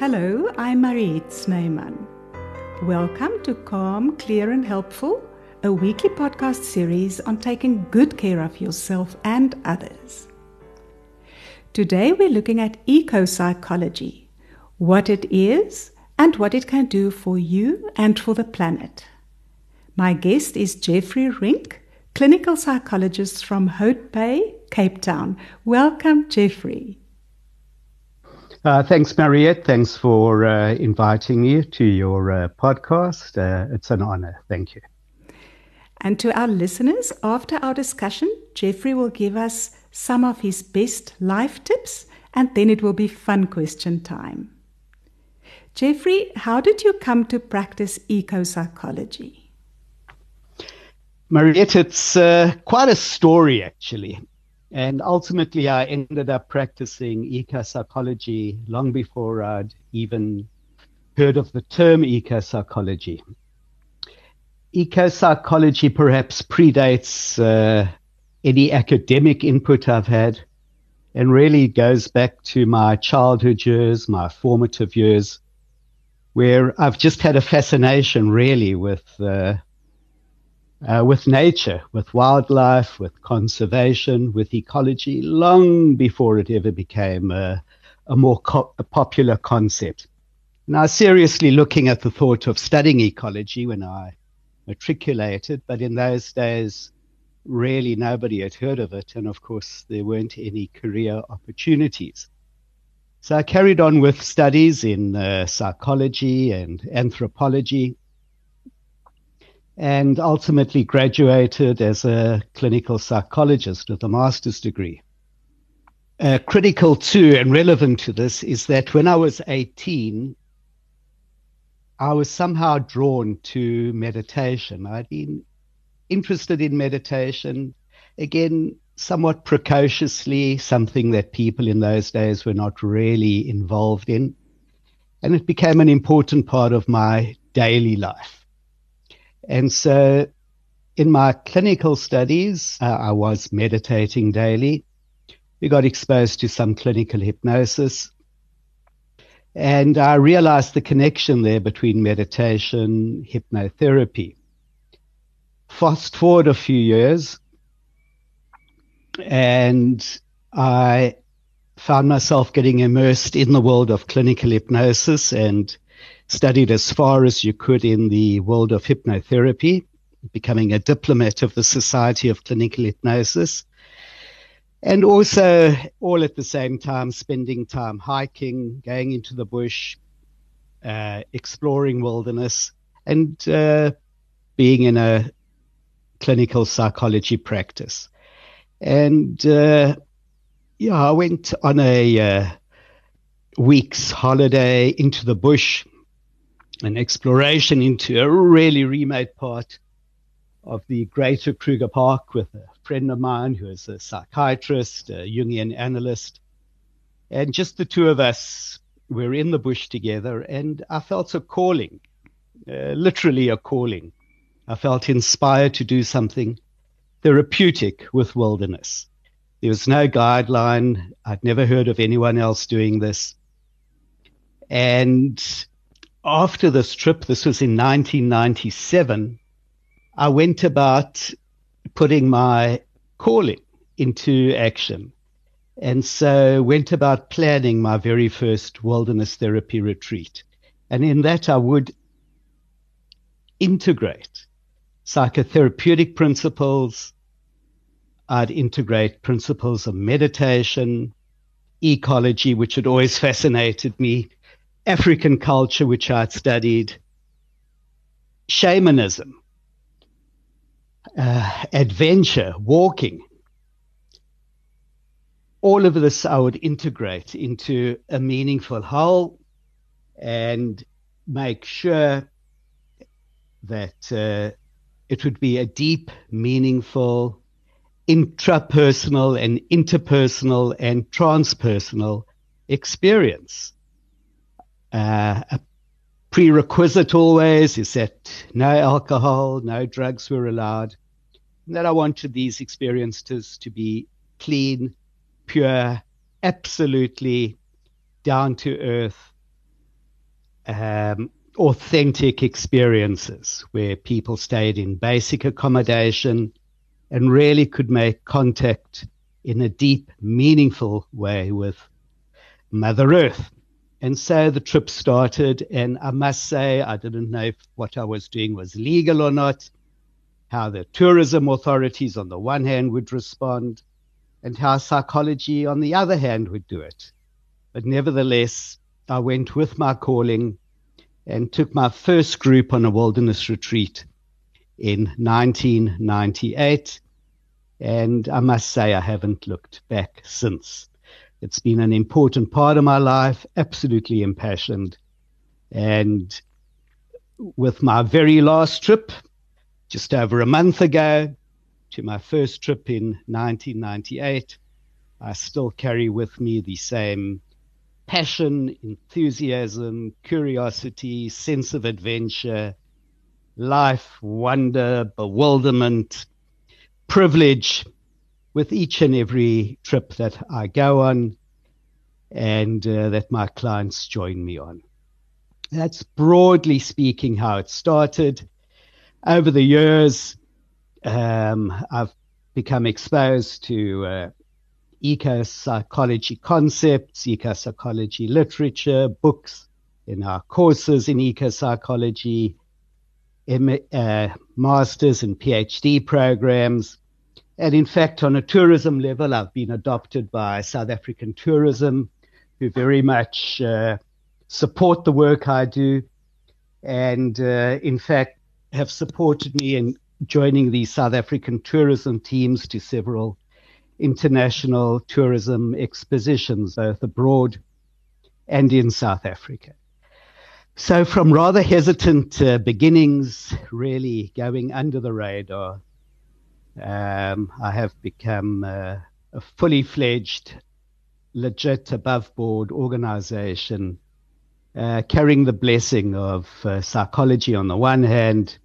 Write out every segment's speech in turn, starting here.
Hello, I'm Mariette Snyman. Welcome to Calm, Clear and Helpful, a weekly podcast series on taking good care of yourself and others. Today we're looking at eco psychology, what it is, and what it can do for you and for the planet. My guest is Jeffrey Rink, clinical psychologist from Hout Bay, Cape Town. Welcome, Jeffrey. Uh, thanks, Mariette. Thanks for uh, inviting me to your uh, podcast. Uh, it's an honor. Thank you. And to our listeners, after our discussion, Jeffrey will give us some of his best life tips, and then it will be fun question time. Jeffrey, how did you come to practice eco psychology? Mariette, it's uh, quite a story actually. And ultimately, I ended up practicing eco psychology long before I'd even heard of the term eco psychology. Eco psychology perhaps predates uh, any academic input I've had and really goes back to my childhood years, my formative years, where I've just had a fascination really with uh, uh, with nature, with wildlife, with conservation, with ecology, long before it ever became a, a more co- a popular concept. Now, seriously looking at the thought of studying ecology when I matriculated, but in those days, really nobody had heard of it. And of course, there weren't any career opportunities. So I carried on with studies in uh, psychology and anthropology and ultimately graduated as a clinical psychologist with a master's degree. Uh, critical to and relevant to this is that when I was 18, I was somehow drawn to meditation. I'd been interested in meditation, again, somewhat precociously, something that people in those days were not really involved in. And it became an important part of my daily life. And so in my clinical studies, uh, I was meditating daily. We got exposed to some clinical hypnosis. And I realized the connection there between meditation, hypnotherapy. Fast forward a few years, and I found myself getting immersed in the world of clinical hypnosis and studied as far as you could in the world of hypnotherapy, becoming a diplomat of the Society of Clinical Hypnosis. And also, all at the same time, spending time hiking, going into the bush, uh, exploring wilderness, and uh, being in a clinical psychology practice. And uh, yeah, I went on a uh, week's holiday into the bush an exploration into a really remote part of the greater Kruger Park with a friend of mine who is a psychiatrist, a Jungian analyst. And just the two of us were in the bush together, and I felt a calling, uh, literally a calling. I felt inspired to do something therapeutic with wilderness. There was no guideline. I'd never heard of anyone else doing this. And after this trip, this was in 1997, I went about putting my calling into action. And so went about planning my very first wilderness therapy retreat. And in that, I would integrate psychotherapeutic principles. I'd integrate principles of meditation, ecology, which had always fascinated me, African culture, which I had studied, shamanism, uh, adventure, walking. All of this I would integrate into a meaningful whole and make sure that uh, it would be a deep, meaningful, intrapersonal and interpersonal and transpersonal experience uh, a prerequisite always is that no alcohol, no drugs were allowed. And that I wanted these experiences to be clean, pure, absolutely down to earth, um, authentic experiences where people stayed in basic accommodation and really could make contact in a deep, meaningful way with Mother Earth. And so the trip started, and I must say, I didn't know if what I was doing was legal or not, how the tourism authorities on the one hand would respond, and how psychology on the other hand would do it. But nevertheless, I went with my calling and took my first group on a wilderness retreat in 1998. And I must say, I haven't looked back since. It's been an important part of my life, absolutely impassioned. And with my very last trip, just over a month ago, to my first trip in 1998, I still carry with me the same passion, enthusiasm, curiosity, sense of adventure, life, wonder, bewilderment, privilege with each and every trip that I go on and uh, that my clients join me on. That's broadly speaking how it started. Over the years, um, I've become exposed to uh, eco psychology concepts, eco psychology literature, books in our courses in eco psychology, uh, masters and PhD programs. And in fact, on a tourism level, I've been adopted by South African Tourism, who very much uh, support the work I do. And uh, in fact, have supported me in joining the South African tourism teams to several international tourism expositions, both abroad and in South Africa. So, from rather hesitant uh, beginnings, really going under the radar, um, I have become uh, a fully fledged, legit, above board organization, uh, carrying the blessing of uh, psychology on the one hand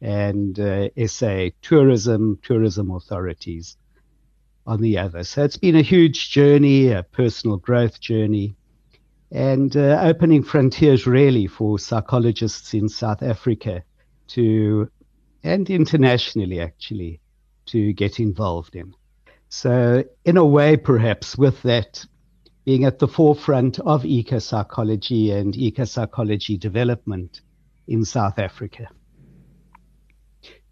and uh, SA tourism, tourism authorities on the other. So it's been a huge journey, a personal growth journey, and uh, opening frontiers really for psychologists in South Africa to, and internationally actually, to get involved in. So, in a way, perhaps with that being at the forefront of eco psychology and eco psychology development in South Africa.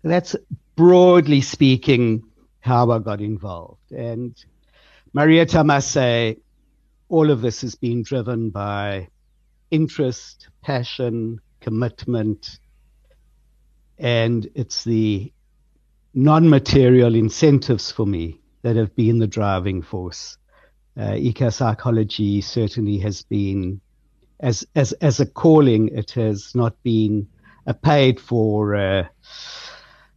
That's broadly speaking how I got involved. And Marietta must say, all of this has been driven by interest, passion, commitment, and it's the non material incentives for me that have been the driving force. Uh, eco psychology certainly has been, as, as, as a calling, it has not been a paid for. Uh,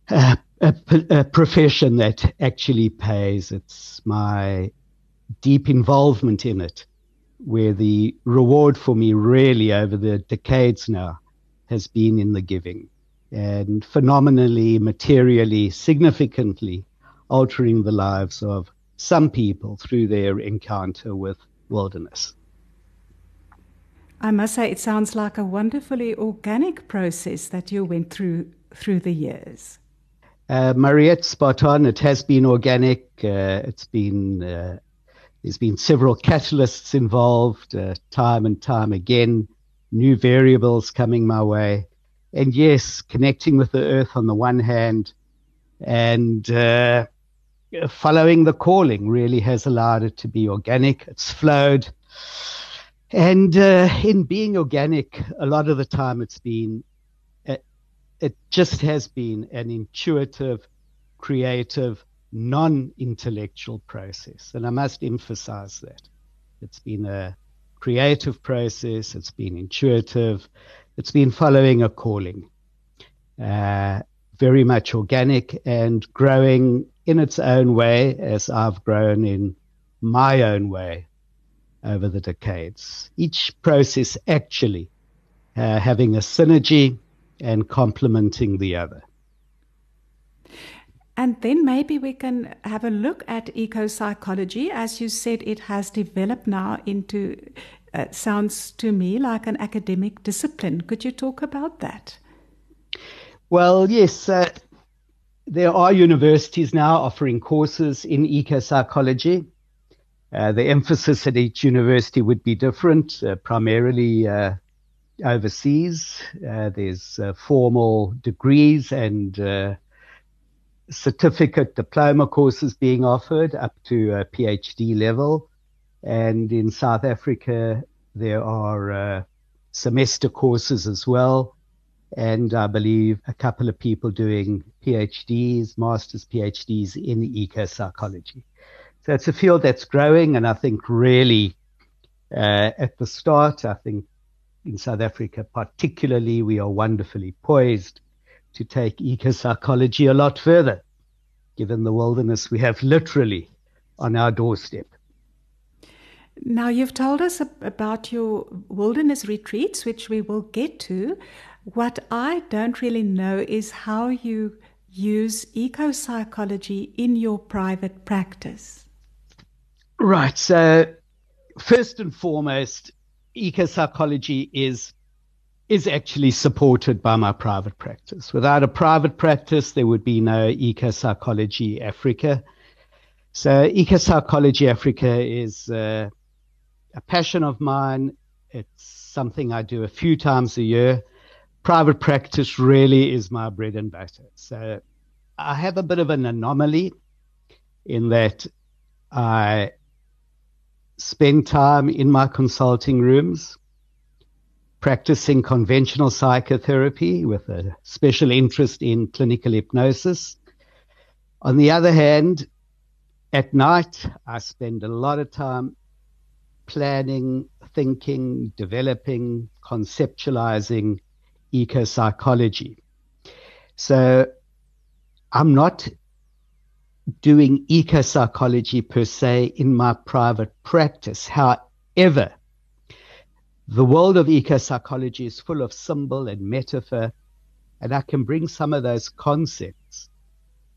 uh, a, a profession that actually pays. It's my deep involvement in it, where the reward for me really over the decades now has been in the giving and phenomenally, materially, significantly altering the lives of some people through their encounter with wilderness. I must say, it sounds like a wonderfully organic process that you went through through the years. Uh, Mariette, spot on. It has been organic. Uh, it's been uh, there's been several catalysts involved, uh, time and time again. New variables coming my way, and yes, connecting with the earth on the one hand, and uh, following the calling really has allowed it to be organic. It's flowed, and uh, in being organic, a lot of the time it's been it just has been an intuitive, creative, non intellectual process. And I must emphasize that. It's been a creative process, it's been intuitive, it's been following a calling. Uh, very much organic and growing in its own way as I've grown in my own way over the decades. Each process actually uh, having a synergy and complementing the other. And then maybe we can have a look at eco psychology. As you said, it has developed now into uh, sounds to me like an academic discipline. Could you talk about that? Well, yes. Uh, there are universities now offering courses in eco psychology. Uh, the emphasis at each university would be different, uh, primarily uh, overseas. Uh, there's formal degrees and certificate diploma courses being offered up to a PhD level. And in South Africa, there are semester courses as well. And I believe a couple of people doing PhDs, master's PhDs in eco psychology. So it's a field that's growing, and I think really uh, at the start, I think in South Africa particularly, we are wonderfully poised to take eco psychology a lot further, given the wilderness we have literally on our doorstep. Now, you've told us about your wilderness retreats, which we will get to. What I don't really know is how you use eco psychology in your private practice. Right. So, first and foremost, eco psychology is is actually supported by my private practice. Without a private practice, there would be no eco psychology Africa. So, eco psychology Africa is uh, a passion of mine. It's something I do a few times a year. Private practice really is my bread and butter. So, I have a bit of an anomaly in that I spend time in my consulting rooms practicing conventional psychotherapy with a special interest in clinical hypnosis. On the other hand, at night, I spend a lot of time planning, thinking, developing, conceptualizing eco psychology. So I'm not doing eco psychology per se in my private practice. However, the world of eco psychology is full of symbol and metaphor, and I can bring some of those concepts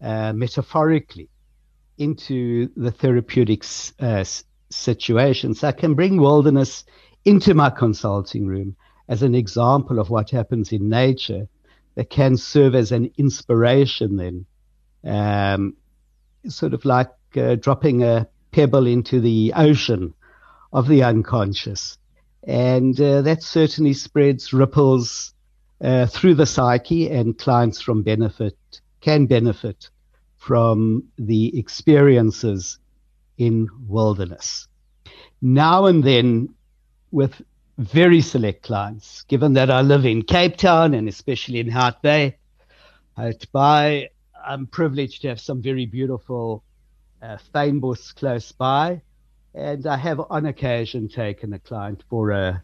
uh, metaphorically into the therapeutic uh, situations. I can bring wilderness into my consulting room as an example of what happens in nature that can serve as an inspiration then um, sort of like uh, dropping a pebble into the ocean of the unconscious. And uh, that certainly spreads ripples uh, through the psyche, and clients from benefit can benefit from the experiences in wilderness. Now and then, with very select clients, given that I live in Cape Town and especially in Hout Bay, Bay I'm privileged to have some very beautiful uh, fynbos close by, and I have on occasion taken a client for a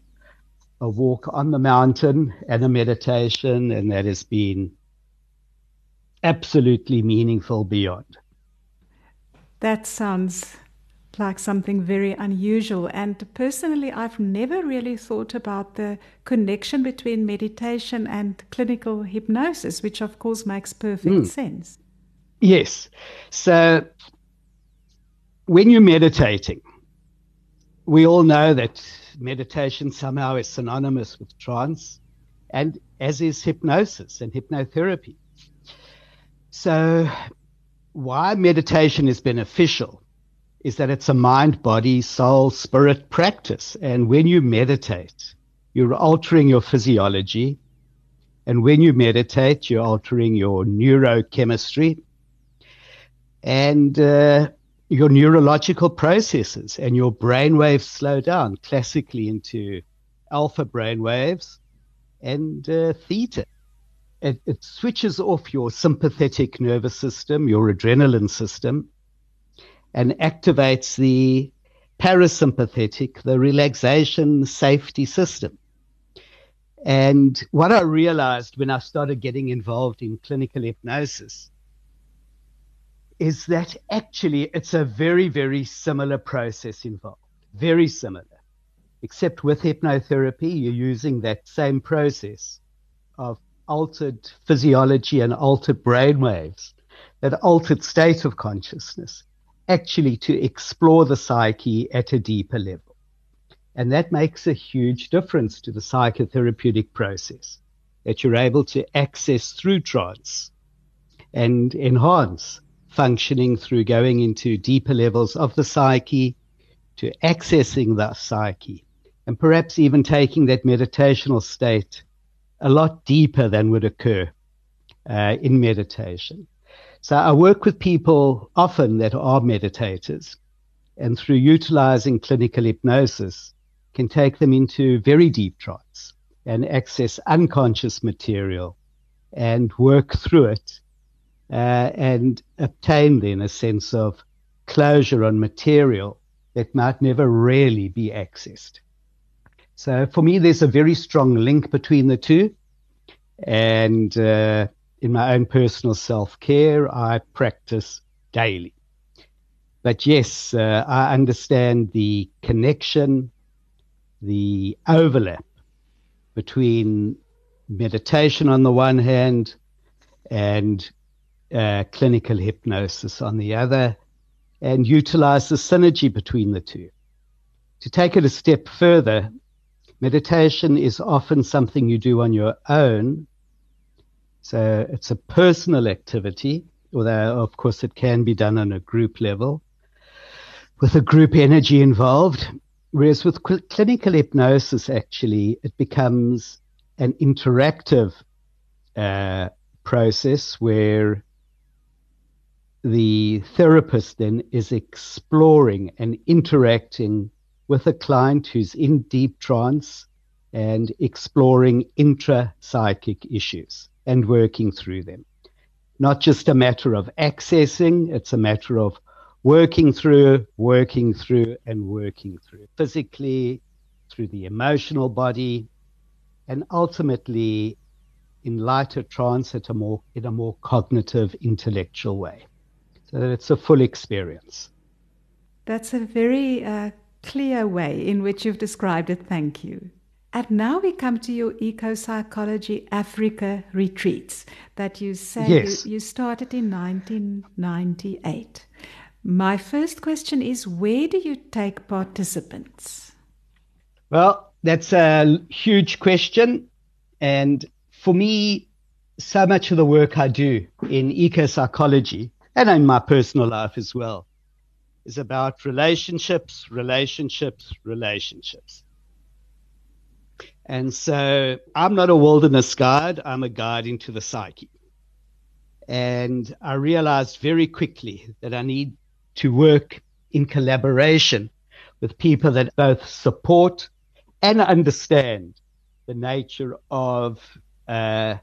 a walk on the mountain and a meditation, and that has been absolutely meaningful beyond. That sounds like something very unusual. And personally, I've never really thought about the connection between meditation and clinical hypnosis, which of course makes perfect mm. sense. Yes. So when you're meditating, we all know that meditation somehow is synonymous with trance, and as is hypnosis and hypnotherapy. So, why meditation is beneficial is that it's a mind, body, soul, spirit practice. And when you meditate, you're altering your physiology. And when you meditate, you're altering your neurochemistry and uh, your neurological processes and your brain waves slow down classically into alpha brain waves and uh, theta. It, it switches off your sympathetic nervous system, your adrenaline system, and activates the parasympathetic, the relaxation safety system. And what I realized when I started getting involved in clinical hypnosis is that actually it's a very, very similar process involved. Very similar. Except with hypnotherapy, you're using that same process of altered physiology and altered brain waves, that altered state of consciousness, actually to explore the psyche at a deeper level. And that makes a huge difference to the psychotherapeutic process that you're able to access through trance and enhance functioning through going into deeper levels of the psyche, to accessing the psyche, and perhaps even taking that meditational state a lot deeper than would occur uh, in meditation. So I work with people often that are meditators, and through utilizing clinical hypnosis, can take them into very deep trance and access unconscious material and work through it uh, and obtain then a sense of closure on material that might never really be accessed. So for me, there's a very strong link between the two. And uh, in my own personal self care, I practice daily. But yes, uh, I understand the connection, the overlap between meditation on the one hand and uh, clinical hypnosis on the other, and utilize the synergy between the two. To take it a step further, meditation is often something you do on your own. So it's a personal activity, although, of course, it can be done on a group level with a group energy involved. Whereas with cl- clinical hypnosis, actually, it becomes an interactive uh, process where the therapist then is exploring and interacting with a client who's in deep trance and exploring intra psychic issues and working through them. Not just a matter of accessing, it's a matter of working through, working through, and working through physically, through the emotional body, and ultimately in lighter trance at a more in a more cognitive, intellectual way so that it's a full experience. That's a very uh, clear way in which you've described it. Thank you. And now we come to your Eco Psychology Africa retreats that you say yes. you, you started in 1998. My first question is where do you take participants? Well, that's a huge question. And for me, so much of the work I do in eco psychology and in my personal life as well, is about relationships, relationships, relationships. And so I'm not a wilderness guide, I'm a guide into the psyche. And I realized very quickly that I need to work in collaboration with people that both support and understand the nature of uh,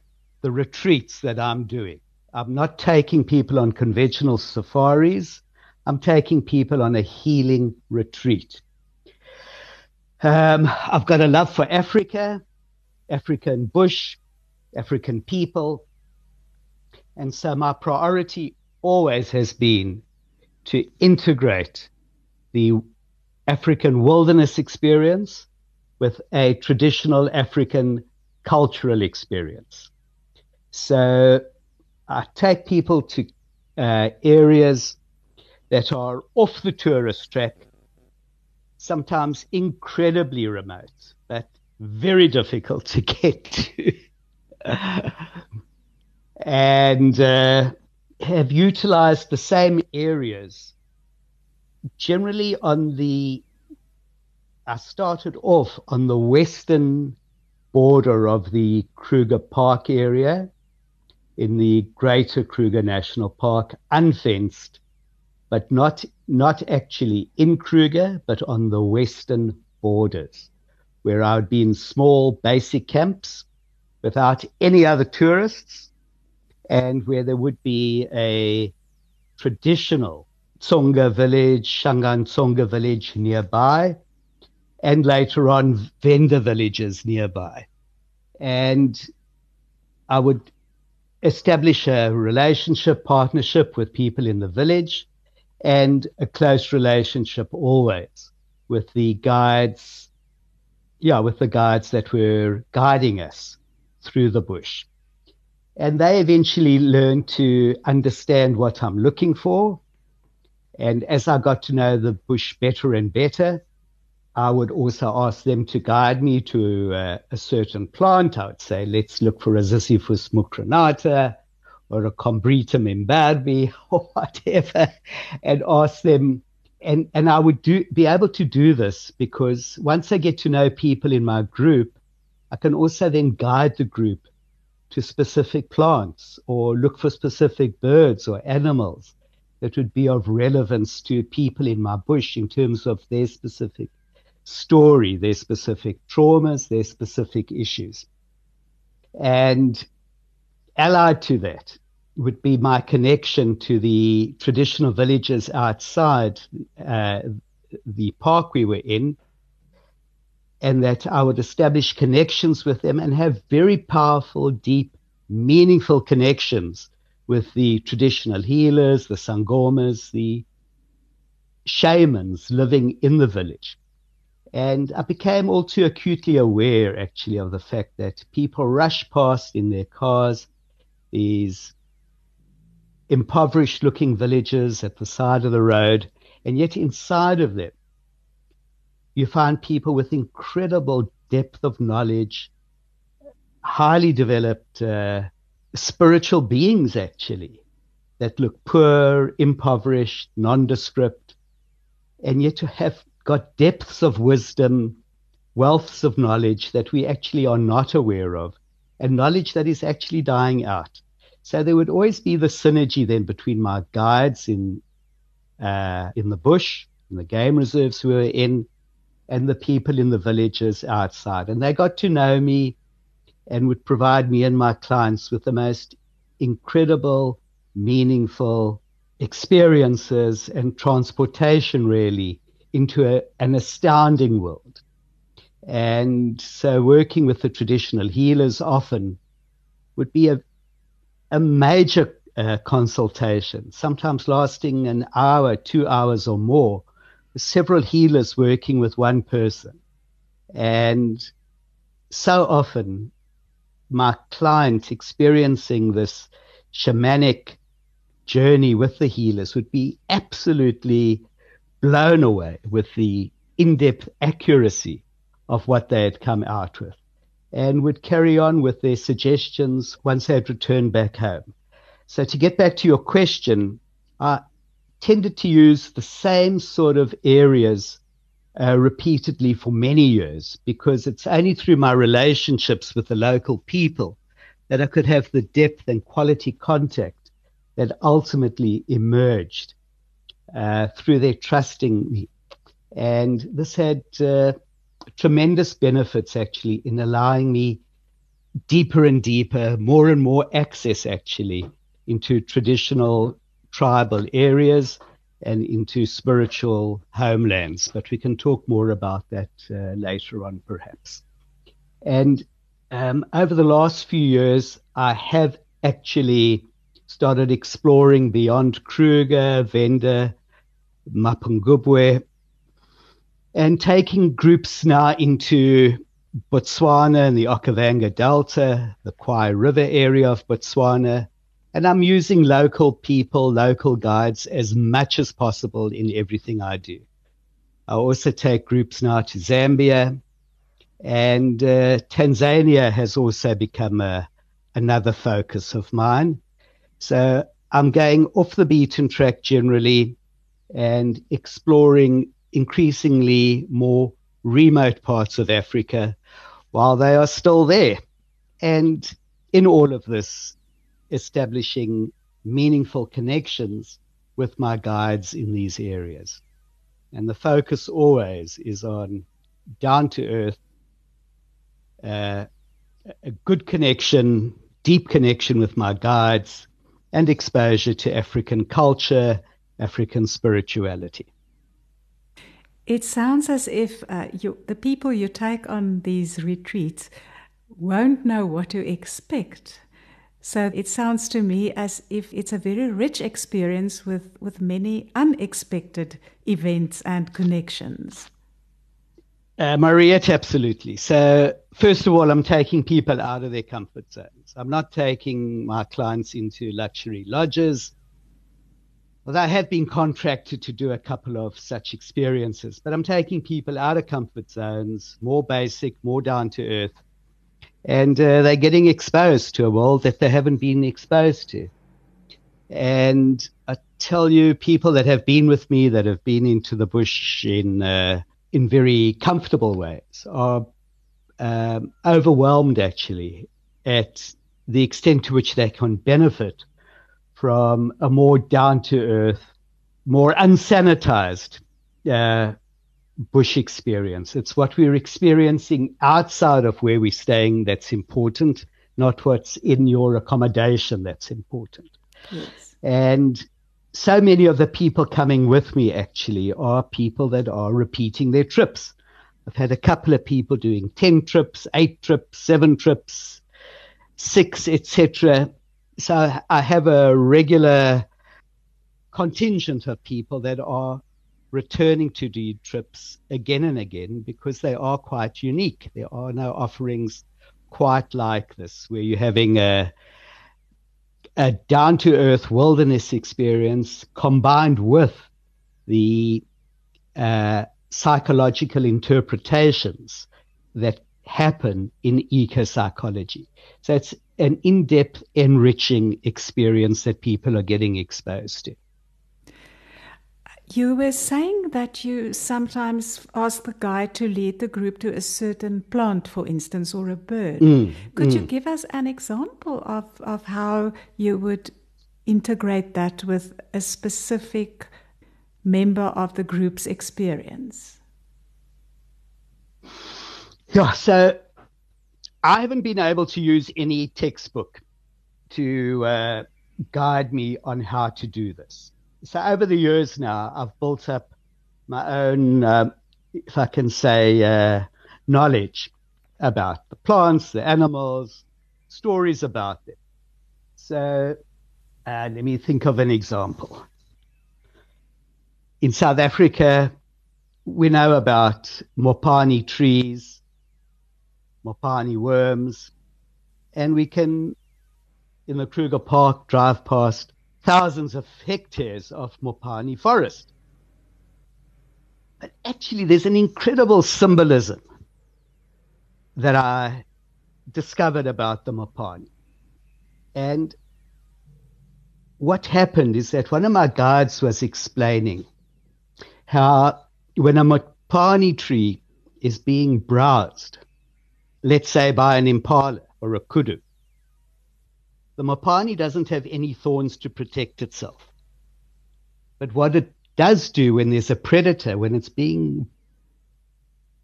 the retreats that I'm doing. I'm not taking people on conventional safaris. I'm taking people on a healing retreat. Um, I've got a love for Africa, African bush, African people. And so my priority always has been to integrate the African wilderness experience with a traditional African cultural experience. So I take people to uh, areas that are off the tourist track, sometimes incredibly remote, but very difficult to get to. and uh, have utilized the same areas generally on the I started off on the western border of the Kruger Park area in the Greater Kruger National Park, unfenced, but not not actually in Kruger, but on the western borders, where I would be in small basic camps without any other tourists, and where there would be a traditional Tsonga village, Shangaan Tsonga village nearby, and later on Venda villages nearby. And I would establish a relationship, partnership with people in the village, and a close relationship always with the guides, yeah, with the guides that were guiding us through the bush. And they eventually learned to understand what I'm looking for. And as I got to know the bush better and better, I would also ask them to guide me to uh, a certain plant. I would say, let's look for a Ziziphus mucronata or a Combretum imberbe or whatever, and ask them. And, and I would do, be able to do this because once I get to know people in my group, I can also then guide the group to specific plants or look for specific birds or animals that would be of relevance to people in my bush in terms of their specific story, their specific traumas, their specific issues. And allied to that would be my connection to the traditional villages outside uh, the park we were in, and that I would establish connections with them and have very powerful, deep, meaningful connections with the traditional healers, the sangomas, the shamans living in the village. And I became all too acutely aware, actually, of the fact that people rush past in their cars these impoverished looking villages at the side of the road, and yet inside of them, you find people with incredible depth of knowledge, highly developed uh, spiritual beings, actually, that look poor, impoverished, nondescript, and yet to have got depths of wisdom, wealths of knowledge that we actually are not aware of, and knowledge that is actually dying out. So there would always be the synergy then between my guides in uh, in the bush, in the game reserves we were in, and the people in the villages outside. And they got to know me and would provide me and my clients with the most incredible, meaningful experiences and transportation, really, into a, an astounding world. And so working with the traditional healers often would be a, a major uh, consultation, sometimes lasting an hour, two hours or more, several healers working with one person. And so often my client experiencing this shamanic journey with the healers would be absolutely blown away with the in depth accuracy of what they had come out with and would carry on with their suggestions once they had returned back home. So, to get back to your question, I tended to use the same sort of areas uh, repeatedly for many years because it's only through my relationships with the local people that I could have the depth and quality contact that ultimately emerged uh, through their trusting me. And this had uh, tremendous benefits actually in allowing me deeper and deeper, more and more access actually into traditional tribal areas and into spiritual homelands. But we can talk more about that uh, later on, perhaps. And um, over the last few years, I have actually started exploring beyond Kruger, Venda, Mapungubwe, and taking groups now into Botswana and the Okavango Delta, the Khwai River area of Botswana. And I'm using local people, local guides as much as possible in everything I do. I also take groups now to Zambia, and uh, Tanzania has also become a, another focus of mine. So I'm going off the beaten track generally and exploring increasingly more remote parts of Africa while they are still there. And in all of this, establishing meaningful connections with my guides in these areas. And the focus always is on down to earth, uh, a good connection, deep connection with my guides, and exposure to African culture, African spirituality. It sounds as if uh, you, the people you take on these retreats won't know what to expect. So it sounds to me as if it's a very rich experience with, with many unexpected events and connections. Uh, absolutely. So, first of all, I'm taking people out of their comfort zones. I'm not taking my clients into luxury lodges. Although I have been contracted to do a couple of such experiences, but I'm taking people out of comfort zones, more basic, more down to earth, and uh, they're getting exposed to a world that they haven't been exposed to. And I tell you, people that have been with me, that have been into the bush in uh, in very comfortable ways, are um, overwhelmed actually at the extent to which they can benefit from a more down to earth, more unsanitized uh, bush experience. It's what we're experiencing outside of where we're staying that's important, not what's in your accommodation that's important. Yes. And so many of the people coming with me actually are people that are repeating their trips. I've had a couple of people doing 10 trips, eight trips, seven trips, six, etc. So I have a regular contingent of people that are returning to do trips again and again because they are quite unique. There are no offerings quite like this, where you're having a a down to earth wilderness experience combined with the uh, psychological interpretations that happen in eco psychology. So it's an in depth, enriching experience that people are getting exposed to. You were saying that you sometimes ask the guide to lead the group to a certain plant, for instance, or a bird. Mm, Could mm. you give us an example of, of how you would integrate that with a specific member of the group's experience? Yeah, so I haven't been able to use any textbook to uh, guide me on how to do this so over the years now, I've built up my own, um, if I can say, uh, knowledge about the plants, the animals, stories about them. So uh, let me think of an example. In South Africa, we know about mopani trees, mopani worms, and we can, in the Kruger Park, drive past thousands of hectares of Mopani forest. But actually, there's an incredible symbolism that I discovered about the Mopani. And what happened is that one of my guides was explaining how when a Mopani tree is being browsed, let's say by an impala or a kudu, the Mopani doesn't have any thorns to protect itself. But what it does do when there's a predator, when it's being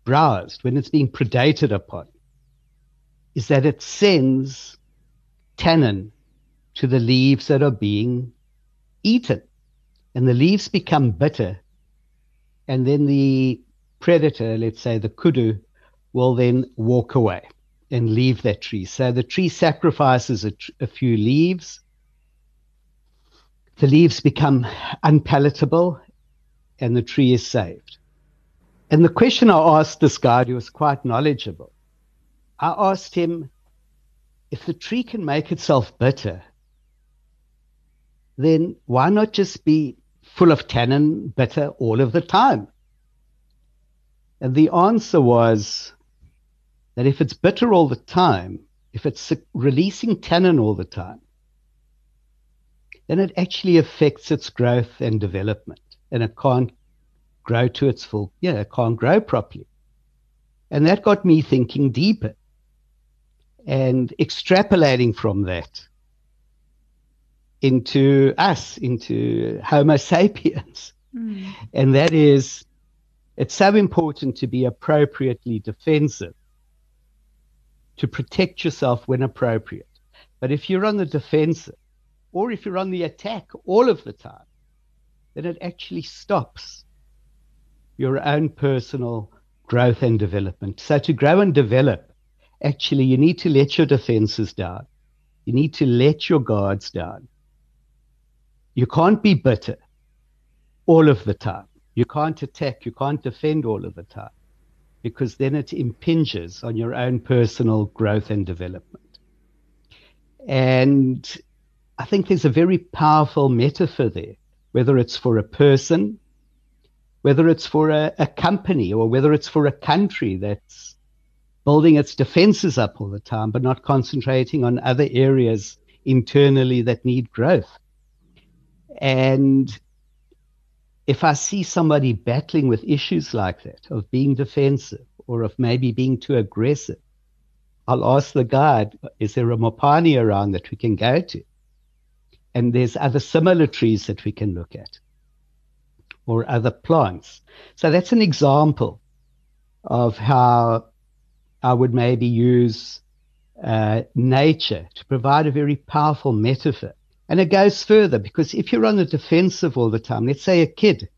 browsed, when it's being predated upon, is that it sends tannin to the leaves that are being eaten. And the leaves become bitter. And then the predator, let's say the kudu, will then walk away and leave that tree. So the tree sacrifices a, a few leaves. The leaves become unpalatable and the tree is saved. And the question I asked this guy, who was quite knowledgeable, I asked him if the tree can make itself bitter, then why not just be full of tannin, bitter all of the time? And the answer was that if it's bitter all the time, if it's releasing tannin all the time, then it actually affects its growth and development. And it can't grow to its full, yeah, it can't grow properly. And that got me thinking deeper and extrapolating from that into us, into Homo sapiens. Mm. And that is, it's so important to be appropriately defensive to protect yourself when appropriate. But if you're on the defensive or if you're on the attack all of the time, then it actually stops your own personal growth and development. So to grow and develop, actually, you need to let your defenses down. You need to let your guards down. You can't be bitter all of the time. You can't attack. You can't defend all of the time because then it impinges on your own personal growth and development. And I think there's a very powerful metaphor there whether it's for a person, whether it's for a, a company, or whether it's for a country that's building its defenses up all the time, but not concentrating on other areas internally that need growth. And if I see somebody battling with issues like that, of being defensive or of maybe being too aggressive, I'll ask the guide, is there a Mopani around that we can go to? And there's other similar trees that we can look at or other plants. So that's an example of how I would maybe use uh, nature to provide a very powerful metaphor. And it goes further because if you're on the defensive all the time, let's say a kid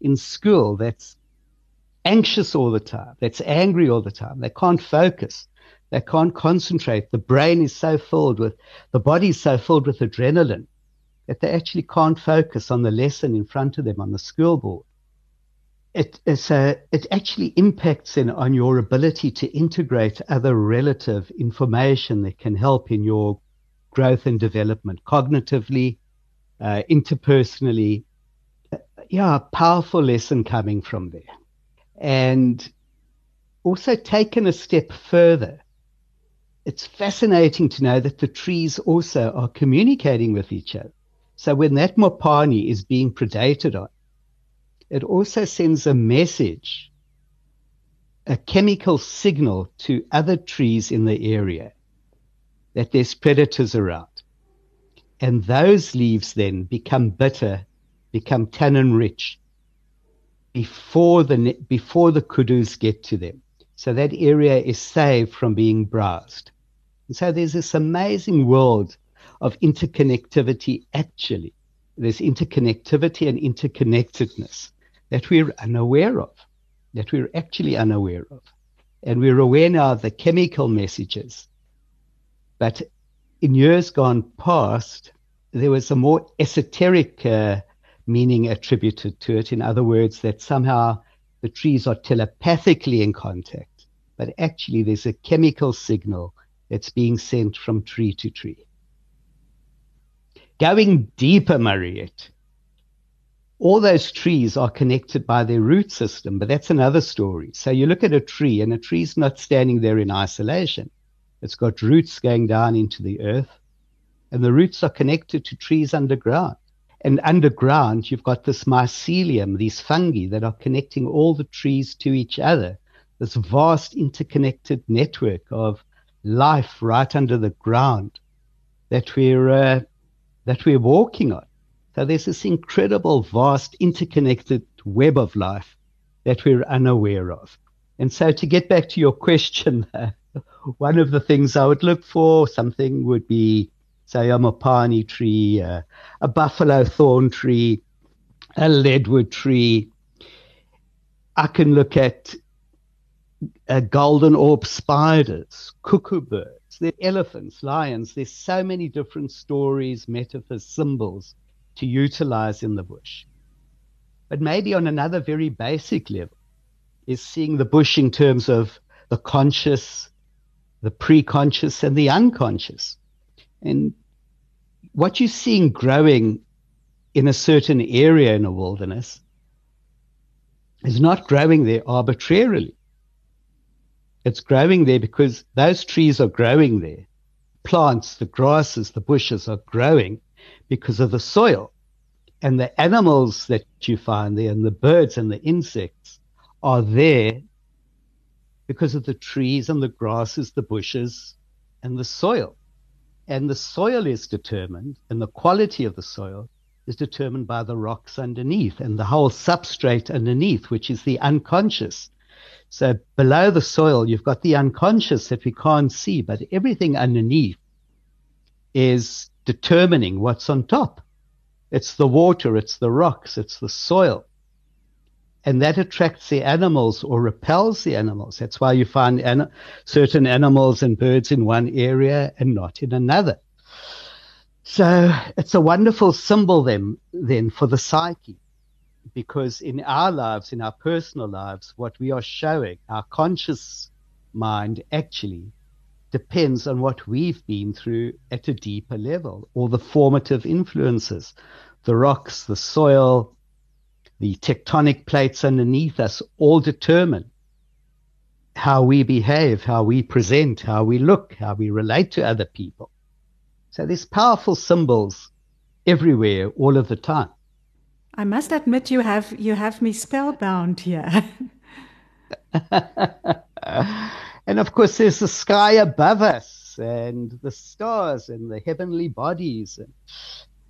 in school that's anxious all the time, that's angry all the time, they can't focus, they can't concentrate, the brain is so filled with, the body is so filled with adrenaline that they actually can't focus on the lesson in front of them on the school board. It, a, it actually impacts on your ability to integrate other relative information that can help in your growth and development cognitively, uh, interpersonally. Yeah, a powerful lesson coming from there. And also taken a step further, it's fascinating to know that the trees also are communicating with each other. So when that Mopani is being predated on, it also sends a message, a chemical signal to other trees in the area that there's predators around. And those leaves then become bitter, become tannin rich before the, before the kudus get to them. So that area is saved from being browsed. And so there's this amazing world of interconnectivity actually. There's interconnectivity and interconnectedness that we're unaware of, that we're actually unaware of. And we're aware now of the chemical messages. But in years gone past, there was a more esoteric uh, meaning attributed to it. In other words, that somehow the trees are telepathically in contact, but actually there's a chemical signal that's being sent from tree to tree. Going deeper, Mariette, all those trees are connected by their root system, but that's another story. So you look at a tree, and a tree's not standing there in isolation. It's got roots going down into the earth, and the roots are connected to trees underground. And underground, you've got this mycelium, these fungi that are connecting all the trees to each other, this vast interconnected network of life right under the ground that we're uh, that we're walking on. So there's this incredible, vast, interconnected web of life that we're unaware of. And so to get back to your question, one of the things I would look for, something would be, say, a mopani tree, uh, a buffalo thorn tree, a leadwood tree. I can look at uh, golden orb spiders, cuckoo birds there elephants, lions. There's so many different stories, metaphors, symbols to utilize in the bush. But maybe on another very basic level is seeing the bush in terms of the conscious, the pre-conscious, and the unconscious. And what you're seeing growing in a certain area in a wilderness is not growing there arbitrarily. It's growing there because those trees are growing there. Plants, the grasses, the bushes are growing because of the soil. And the animals that you find there and the birds and the insects are there because of the trees and the grasses, the bushes and the soil. And the soil is determined and the quality of the soil is determined by the rocks underneath and the whole substrate underneath, which is the unconscious. So below the soil, you've got the unconscious that we can't see, but everything underneath is determining what's on top. It's the water, it's the rocks, it's the soil. And that attracts the animals or repels the animals. That's why you find an- certain animals and birds in one area and not in another. So it's a wonderful symbol then, then for the psyche because in our lives, in our personal lives, what we are showing, our conscious mind actually depends on what we've been through at a deeper level or the formative influences, the rocks, the soil, the tectonic plates underneath us all determine how we behave, how we present, how we look, how we relate to other people. So there's powerful symbols everywhere, all of the time. I must admit, you have you have me spellbound here. and of course, there's the sky above us, and the stars, and the heavenly bodies, and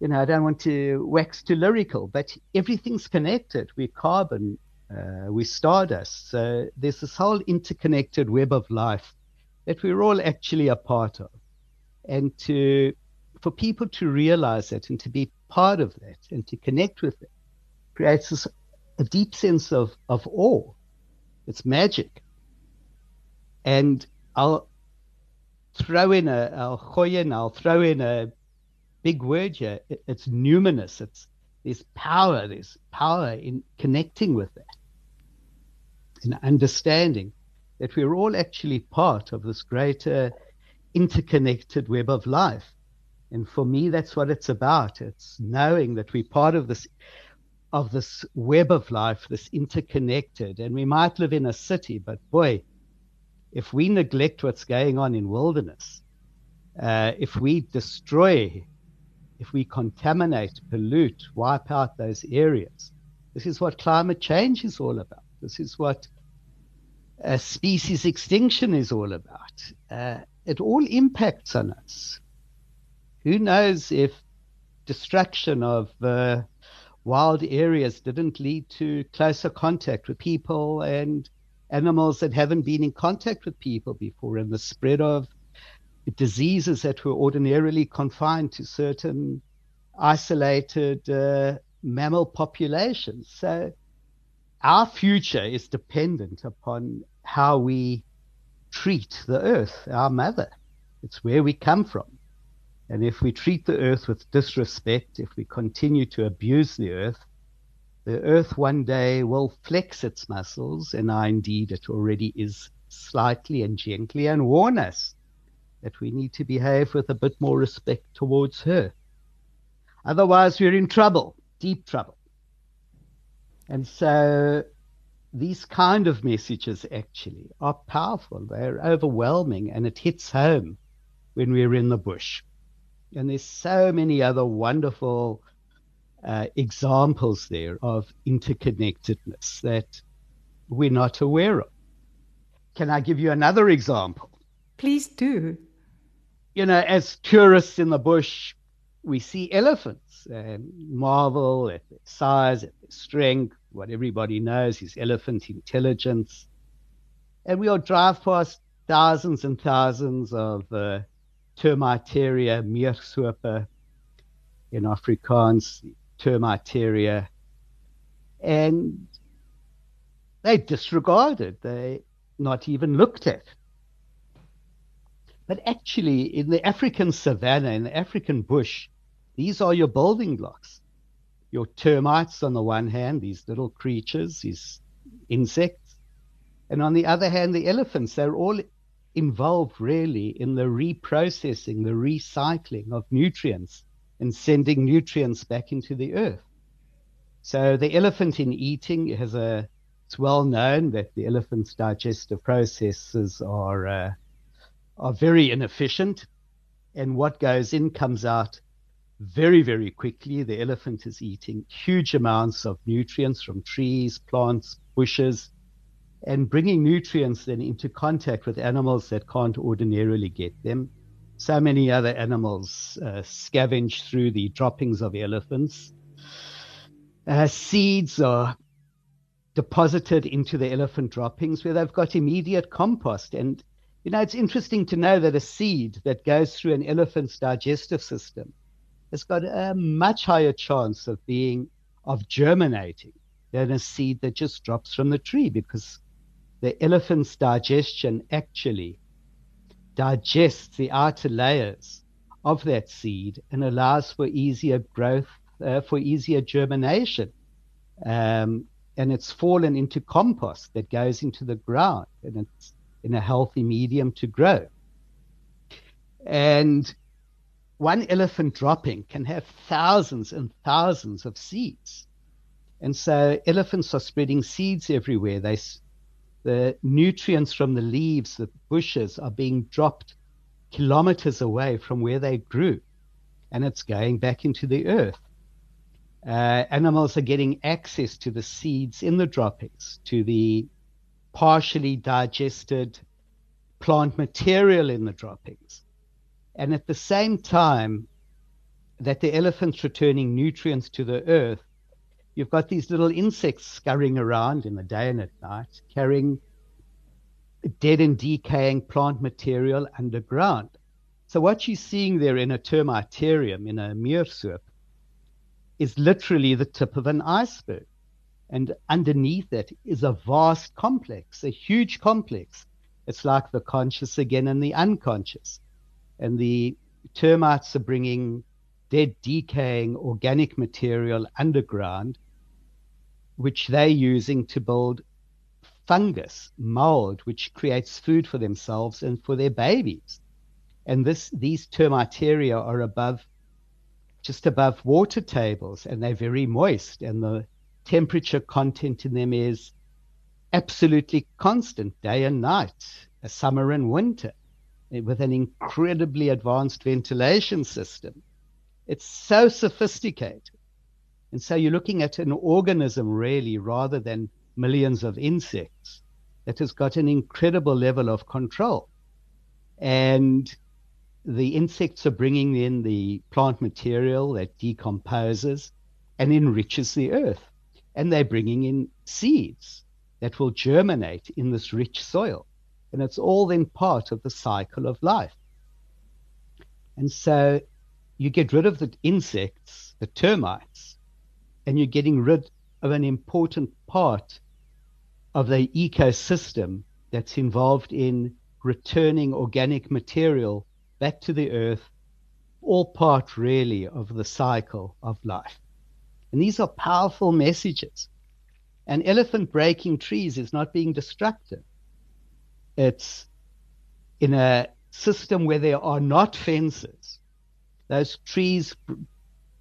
you know, I don't want to wax too lyrical, but everything's connected. We're carbon, uh, we're stardust. So there's this whole interconnected web of life that we're all actually a part of. And to for people to realize that and to be part of that and to connect with it creates this, a deep sense of, of awe. It's magic. And I'll throw in a, I'll I'll throw in a big word here. It, it's numinous. It's there's power. There's power in connecting with that, in understanding that we're all actually part of this greater interconnected web of life. And for me, that's what it's about. It's knowing that we're part of this of this web of life, this interconnected. And we might live in a city, but boy, if we neglect what's going on in wilderness, uh, if we destroy if we contaminate, pollute, wipe out those areas. This is what climate change is all about. This is what uh, species extinction is all about. Uh, it all impacts on us. Who knows if destruction of uh, wild areas didn't lead to closer contact with people and animals that haven't been in contact with people before, and the spread of diseases that were ordinarily confined to certain isolated uh, mammal populations. So our future is dependent upon how we treat the earth, our mother. It's where we come from. And if we treat the earth with disrespect, if we continue to abuse the earth, the earth one day will flex its muscles, and I indeed it already is slightly and gently, and warn us that we need to behave with a bit more respect towards her. Otherwise, we're in trouble, deep trouble. And so these kind of messages actually are powerful. They're overwhelming and it hits home when we're in the bush. And there's so many other wonderful uh, examples there of interconnectedness that we're not aware of. Can I give you another example? Please do you know, as tourists in the bush, we see elephants and marvel at their size, at their strength, what everybody knows is elephant intelligence. And we'll drive past thousands and thousands of uh, Termitaria miershoop in Afrikaans, Termitaria. And they disregarded, they not even looked at. But actually, in the African savannah, in the African bush, these are your building blocks. Your termites, on the one hand, these little creatures, these insects. And on the other hand, the elephants, they're all involved really in the reprocessing, the recycling of nutrients and sending nutrients back into the earth. So the elephant in eating has a, it's well known that the elephant's digestive processes are uh, are very inefficient, and what goes in comes out very, very quickly. The elephant is eating huge amounts of nutrients from trees, plants, bushes, and bringing nutrients then into contact with animals that can't ordinarily get them. So many other animals uh, scavenge through the droppings of elephants. Uh, seeds are deposited into the elephant droppings where they've got immediate compost. And you know, it's interesting to know that a seed that goes through an elephant's digestive system has got a much higher chance of being, of germinating than a seed that just drops from the tree because the elephant's digestion actually digests the outer layers of that seed and allows for easier growth, uh, for easier germination. Um, and it's fallen into compost that goes into the ground and it's in a healthy medium to grow. And one elephant dropping can have thousands and thousands of seeds. And so elephants are spreading seeds everywhere. They, the nutrients from the leaves, the bushes are being dropped kilometers away from where they grew. And it's going back into the earth. Uh, animals are getting access to the seeds in the droppings, to the partially digested plant material in the droppings. And at the same time that the elephant's returning nutrients to the earth, you've got these little insects scurrying around in the day and at night, carrying dead and decaying plant material underground. So what you're seeing there in a termitarium, in a miershoop, is literally the tip of an iceberg. And underneath it is a vast complex, a huge complex. It's like the conscious again and the unconscious. And the termites are bringing dead, decaying organic material underground, which they're using to build fungus, mold, which creates food for themselves and for their babies. And this, these termitaria are above, just above water tables, and they're very moist, and the temperature content in them is absolutely constant day and night, summer and winter, eh, with an incredibly advanced ventilation system. It's so sophisticated. And so you're looking at an organism really rather than millions of insects that has got an incredible level of control. And the insects are bringing in the plant material that decomposes and enriches the earth and they're bringing in seeds that will germinate in this rich soil. And it's all then part of the cycle of life. And so you get rid of the insects, the termites, and you're getting rid of an important part of the ecosystem that's involved in returning organic material back to the earth, all part really of the cycle of life. And these are powerful messages. An elephant breaking trees is not being destructive. It's in a system where there are not fences. Those trees,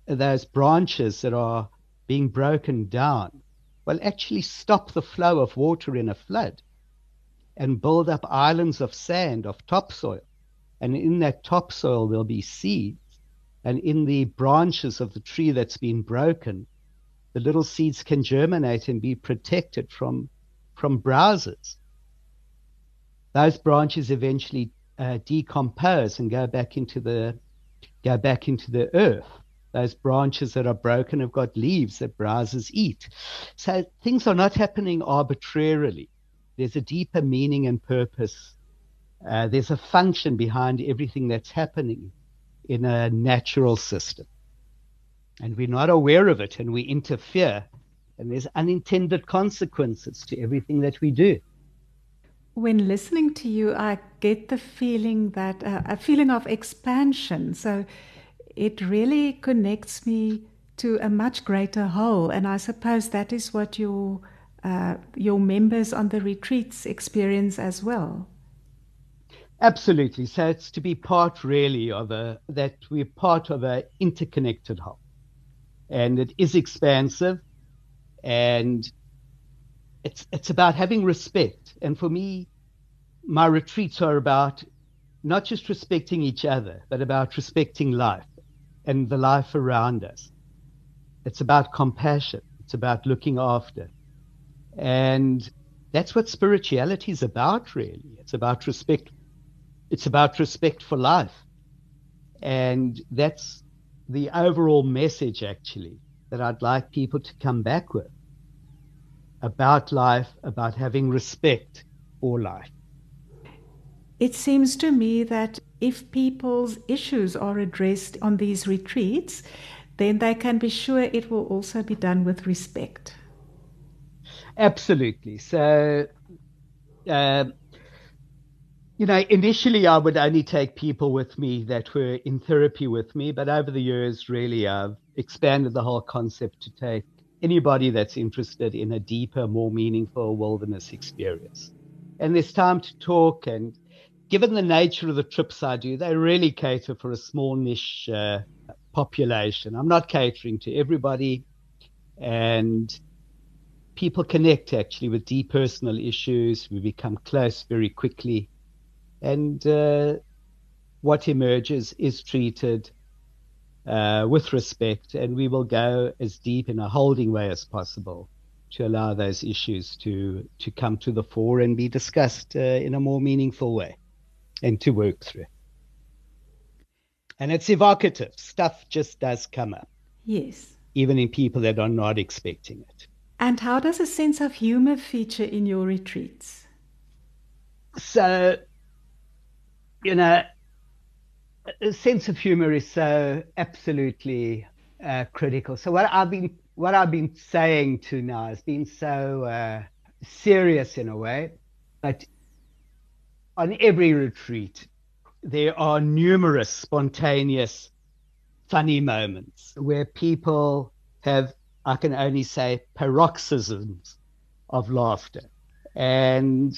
those branches that are being broken down will actually stop the flow of water in a flood and build up islands of sand, of topsoil. And in that topsoil, there'll be seeds and in the branches of the tree that's been broken, the little seeds can germinate and be protected from, from browsers. Those branches eventually uh, decompose and go back into the go back into the earth. Those branches that are broken have got leaves that browsers eat. So things are not happening arbitrarily. There's a deeper meaning and purpose. Uh, there's a function behind everything that's happening in a natural system. And we're not aware of it and we interfere, and there's unintended consequences to everything that we do. When listening to you, I get the feeling that uh, a feeling of expansion. So it really connects me to a much greater whole. And I suppose that is what your uh, your members on the retreats experience as well. Absolutely. So it's to be part really of a that we're part of an interconnected whole, and it is expansive, and it's it's about having respect. And for me, my retreats are about not just respecting each other, but about respecting life and the life around us. It's about compassion. It's about looking after, and that's what spirituality is about. Really, it's about respect it's about respect for life. And that's the overall message, actually, that I'd like people to come back with about life, about having respect for life. It seems to me that if people's issues are addressed on these retreats, then they can be sure it will also be done with respect. Absolutely. So, uh, you know, initially I would only take people with me that were in therapy with me, but over the years, really, I've expanded the whole concept to take anybody that's interested in a deeper, more meaningful wilderness experience. And there's time to talk, and given the nature of the trips I do, they really cater for a small niche uh, population. I'm not catering to everybody, and people connect actually with deep personal issues. We become close very quickly, and uh, what emerges is treated uh, with respect, and we will go as deep in a holding way as possible to allow those issues to to come to the fore and be discussed uh, in a more meaningful way and to work through. And it's evocative. Stuff just does come up. Yes. Even in people that are not expecting it. And how does a sense of humor feature in your retreats? So, you know, a sense of humor is so absolutely uh, critical. So what I've been what I've been saying to now has been so uh, serious in a way, but on every retreat there are numerous spontaneous, funny moments where people have, I can only say, paroxysms of laughter, and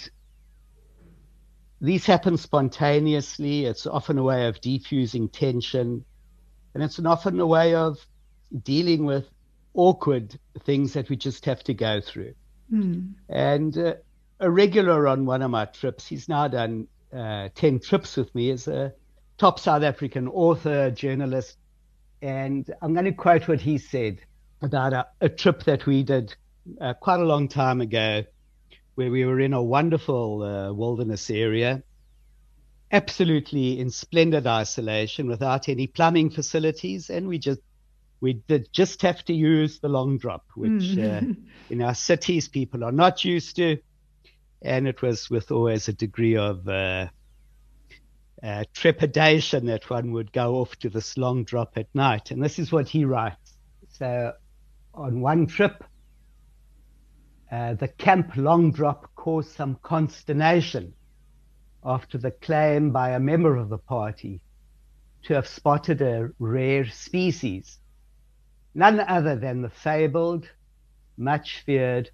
these happen spontaneously. It's often a way of defusing tension, and it's often a way of dealing with awkward things that we just have to go through. Mm. And uh, a regular on one of my trips, he's now done uh, 10 trips with me, is a top South African author, journalist. And I'm going to quote what he said about a, a trip that we did uh, quite a long time ago where we were in a wonderful uh, wilderness area, absolutely in splendid isolation without any plumbing facilities. And we just we did just have to use the long drop, which mm. uh, in our cities people are not used to. And it was with always a degree of uh, uh, trepidation that one would go off to this long drop at night. And this is what he writes. So on one trip, uh, the camp long drop caused some consternation after the claim by a member of the party to have spotted a rare species, none other than the fabled, much feared,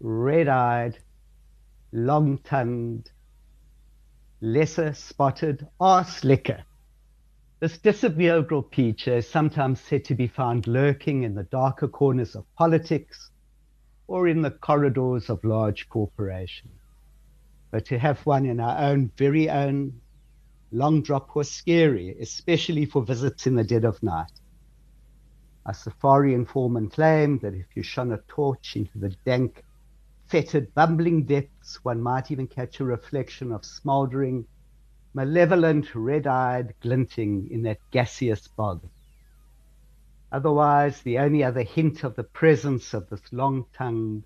red eyed, long tongued, lesser spotted arse licker. This disagreeable creature is sometimes said to be found lurking in the darker corners of politics or in the corridors of large corporations. But to have one in our own very own long drop was scary, especially for visits in the dead of night. A safari informant claimed that if you shone a torch into the dank, fetid, bumbling depths, one might even catch a reflection of smouldering, malevolent, red eyed glinting in that gaseous bog. Otherwise, the only other hint of the presence of this long tongued,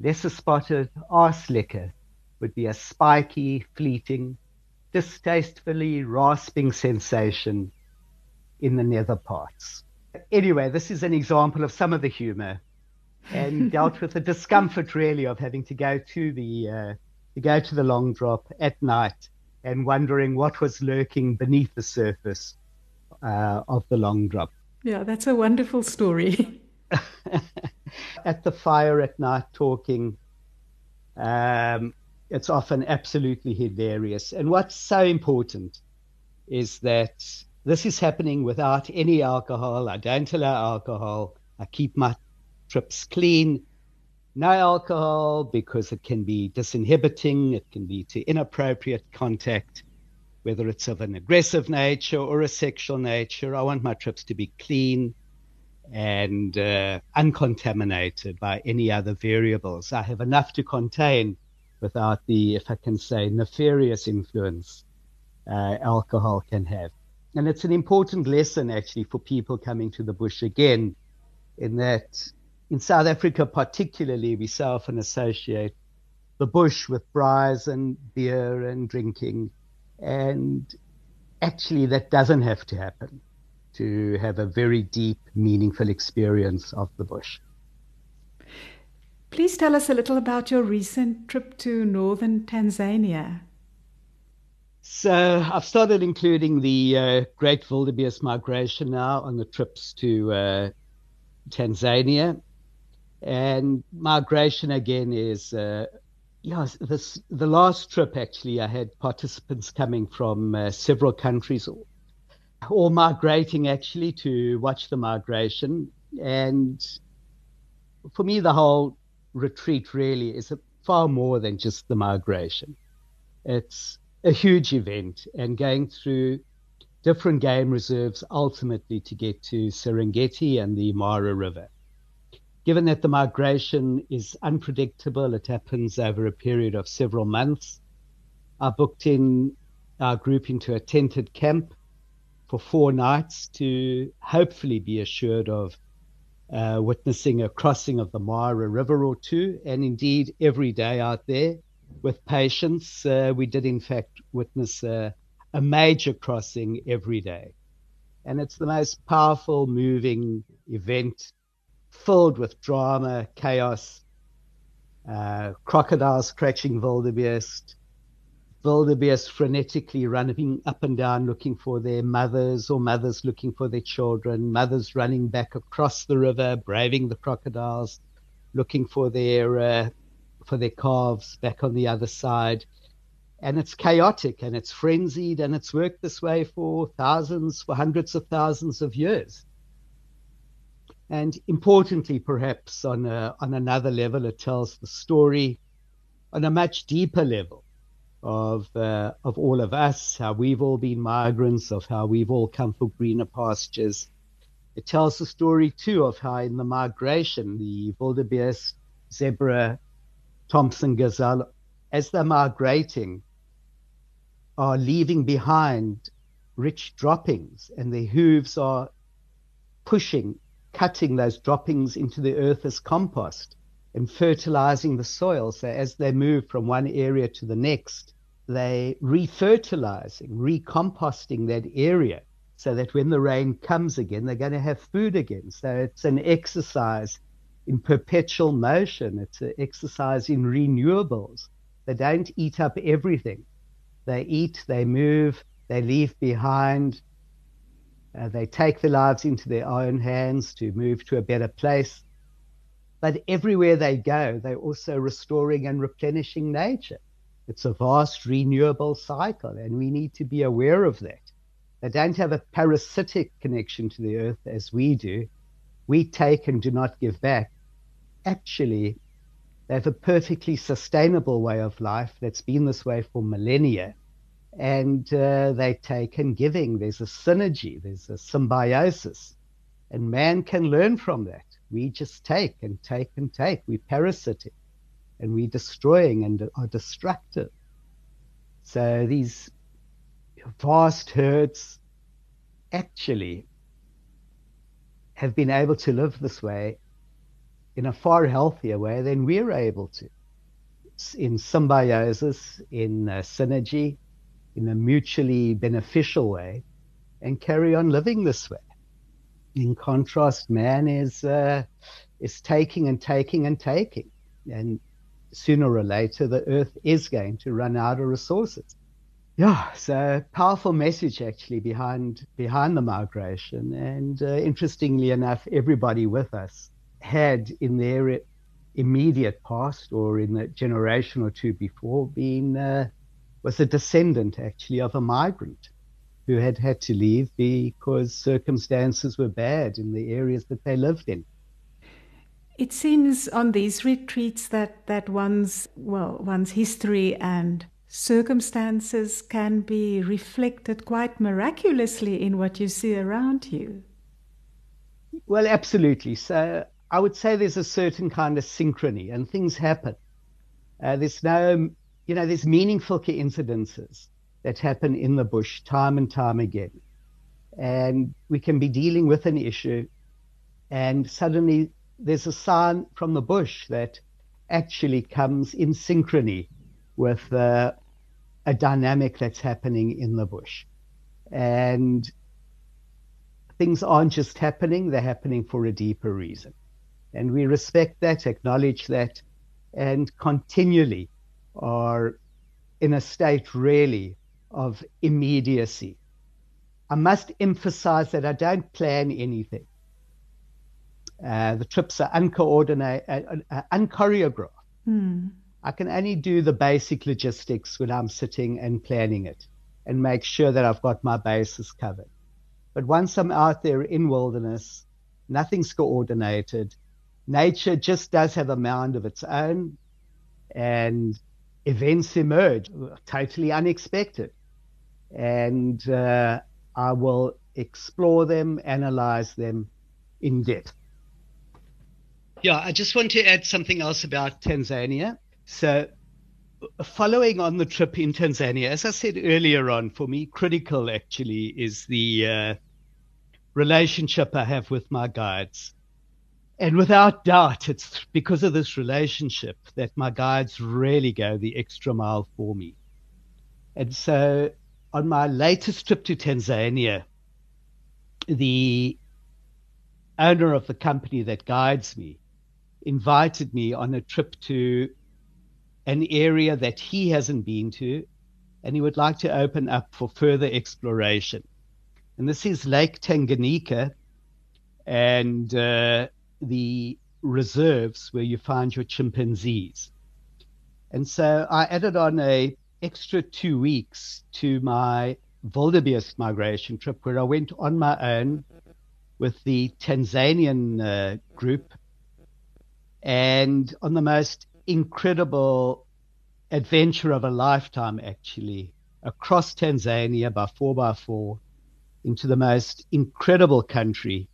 lesser spotted arse licker would be a spiky, fleeting, distastefully rasping sensation in the nether parts. Anyway, this is an example of some of the humor and dealt with the discomfort really of having to go to the uh, to go to the long drop at night and wondering what was lurking beneath the surface uh, of the long drop. Yeah, that's a wonderful story. at the fire at night talking. Um, it's often absolutely hilarious. And what's so important is that this is happening without any alcohol. I don't allow alcohol. I keep my trips clean. No alcohol because it can be disinhibiting, it can lead to inappropriate contact whether it's of an aggressive nature or a sexual nature. I want my trips to be clean and uh, uncontaminated by any other variables. I have enough to contain without the, if I can say, nefarious influence uh, alcohol can have. And it's an important lesson actually for people coming to the bush again, in that in South Africa, particularly, we so often associate the bush with braais and beer and drinking. And actually, that doesn't have to happen to have a very deep, meaningful experience of the bush. Please tell us a little about your recent trip to northern Tanzania. So, I've started including the uh, Great Wildebeest migration now on the trips to uh, Tanzania. And migration again is uh, yeah, this the last trip actually, I had participants coming from uh, several countries, all migrating actually to watch the migration. And for me, the whole retreat really is a, far more than just the migration. It's a huge event, and going through different game reserves ultimately to get to Serengeti and the Mara River given that the migration is unpredictable, it happens over a period of several months. I booked in our group into a tented camp for four nights to hopefully be assured of uh, witnessing a crossing of the Mara River or two. And indeed, every day out there with patience, uh, we did in fact witness a major crossing every day. And it's the most powerful, moving event filled with drama, chaos, uh, crocodiles scratching wildebeest, wildebeest frenetically running up and down looking for their mothers or mothers looking for their children, mothers running back across the river, braving the crocodiles, looking for their uh, for their calves back on the other side. And it's chaotic and it's frenzied and it's worked this way for thousands, for hundreds of thousands of years. And importantly, perhaps on, a, on another level, it tells the story on a much deeper level of, uh, of all of us, how we've all been migrants, of how we've all come for greener pastures. It tells the story, too, of how in the migration, the wildebeest, zebra, Thomson gazelle, as they're migrating, are leaving behind rich droppings, and their hooves are pushing cutting those droppings into the earth as compost and fertilizing the soil. So as they move from one area to the next, they refertilizing, recomposting that area so that when the rain comes again, they're going to have food again. So it's an exercise in perpetual motion. It's an exercise in renewables. They don't eat up everything. They eat, they move, they leave behind uh, they take their lives into their own hands to move to a better place. But everywhere they go, they're also restoring and replenishing nature. It's a vast renewable cycle, and we need to be aware of that. They don't have a parasitic connection to the earth as we do. We take and do not give back. Actually, they have a perfectly sustainable way of life that's been this way for millennia and uh, they take and giving. There's a synergy, there's a symbiosis, and man can learn from that. We just take and take and take. We parasitic, and we destroying and are destructive. So these vast herds actually have been able to live this way in a far healthier way than we're able to. In symbiosis, in uh, synergy, in a mutually beneficial way and carry on living this way. In contrast, man is uh, is taking and taking and taking, and sooner or later the earth is going to run out of resources. Yeah, so powerful message actually behind behind the migration, and uh, interestingly enough, everybody with us had in their immediate past or in the generation or two before been uh, was a descendant actually of a migrant who had had to leave because circumstances were bad in the areas that they lived in. It seems on these retreats that, that one's well one's history and circumstances can be reflected quite miraculously in what you see around you. Well, absolutely. So I would say there's a certain kind of synchrony, and things happen. Uh, there's no you know, there's meaningful coincidences that happen in the bush time and time again. And we can be dealing with an issue, and suddenly there's a sign from the bush that actually comes in synchrony with uh, a dynamic that's happening in the bush. And things aren't just happening, they're happening for a deeper reason. And we respect that, acknowledge that, and continually are in a state really of immediacy. I must emphasize that I don't plan anything. Uh, the trips are uncoordinated, uh, uh, unchoreographed. Mm. I can only do the basic logistics when I'm sitting and planning it and make sure that I've got my bases covered. But once I'm out there in wilderness, nothing's coordinated. Nature just does have a mind of its own, and events emerge totally unexpected. And uh, I will explore them, analyze them in depth. Yeah, I just want to add something else about Tanzania. So, following on the trip in Tanzania, as I said earlier on, for me, critical actually is the uh, relationship I have with my guides. And without doubt, it's because of this relationship that my guides really go the extra mile for me. And so on my latest trip to Tanzania, the owner of the company that guides me invited me on a trip to an area that he hasn't been to, and he would like to open up for further exploration. And this is Lake Tanganyika and uh, the reserves where you find your chimpanzees. And so I added on a extra two weeks to my wildebeest migration trip where I went on my own with the Tanzanian uh, group and on the most incredible adventure of a lifetime, actually, across Tanzania by 4x4 into the most incredible country,